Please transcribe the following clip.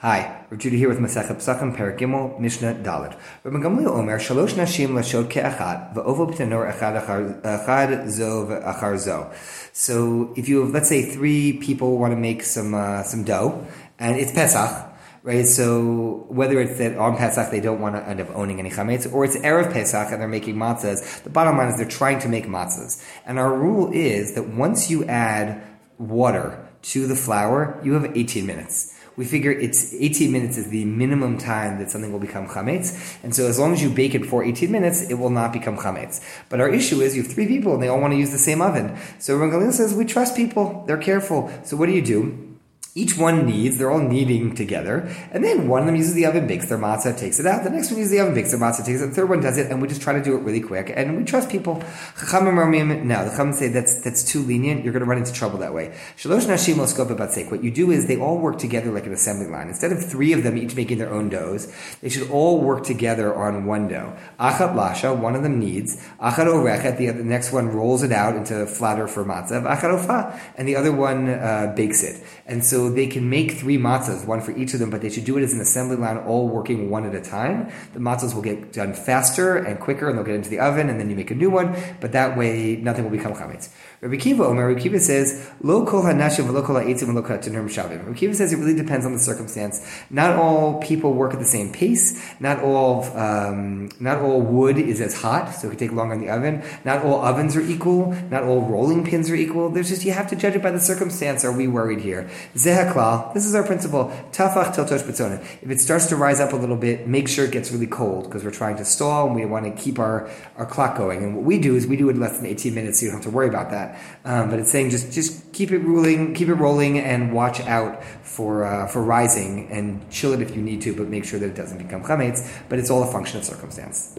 Hi, we're Judy here with Masechet Pesachim, Perak Gimel, Mishnah Dalet. Rabbi Gamliel Omer, Shalosh Nashim Lashod Ke'achad, V'ovo B'tenor Echad Zo V'achar Zo. So if you have, let's say, three people want to make some uh, some dough, and it's Pesach, right? So whether it's that on Pesach they don't want to end up owning any chametz, or it's erev Pesach and they're making matzahs, the bottom line is they're trying to make matzahs. And our rule is that once you add water to the flour, you have 18 minutes we figure it's 18 minutes is the minimum time that something will become chametz. And so as long as you bake it for 18 minutes, it will not become chametz. But our issue is you have three people and they all want to use the same oven. So Rabban Gamliel says, we trust people. They're careful. So what do you do? Each one needs, they're all kneading together. And then one of them uses the oven, bakes their matzah, takes it out. The next one uses the oven, bakes their matzah, takes it. Out, the third one does it, and we just try to do it really quick. And we trust people. Now, the Chachamim say that's, that's too lenient. You're going to run into trouble that way. Shalosh nashim sake. What you do is they all work together like an assembly line. Instead of three of them each making their own doughs, they should all work together on one dough. Achat lasha, one of them kneads. Achat orechet, the, the next one rolls it out into flatter for matzah. Achat ofa, and the other one uh, bakes it. And so they can make three matzahs, one for each of them, but they should do it as an assembly line, all working one at a time. The matzahs will get done faster and quicker, and they'll get into the oven, and then you make a new one. But that way, nothing will become chametz. Rabbi Akiva Omer, Rabbi Akiva says, "Lo kol hanashim lo kol ha'etzim lo kol shavim." Rabbi Akiva says it really depends on the circumstance. Not all people work at the same pace. Not all um, not all wood is as hot, so it can take longer in the oven. Not all ovens are equal. Not all rolling pins are equal. There's just you have to judge it by the circumstance. Are we worried here? This is our principle. Tafach tiltosh. If it starts to rise up a little bit, make sure it gets really cold because we're trying to stall and we want to keep our, our clock going. And what we do is we do it in less than 18 minutes, so you don't have to worry about that. Um, but it's saying just just keep it rolling, keep it rolling, and watch out for uh, for rising and chill it if you need to, but make sure that it doesn't become chametz. But it's all a function of circumstance.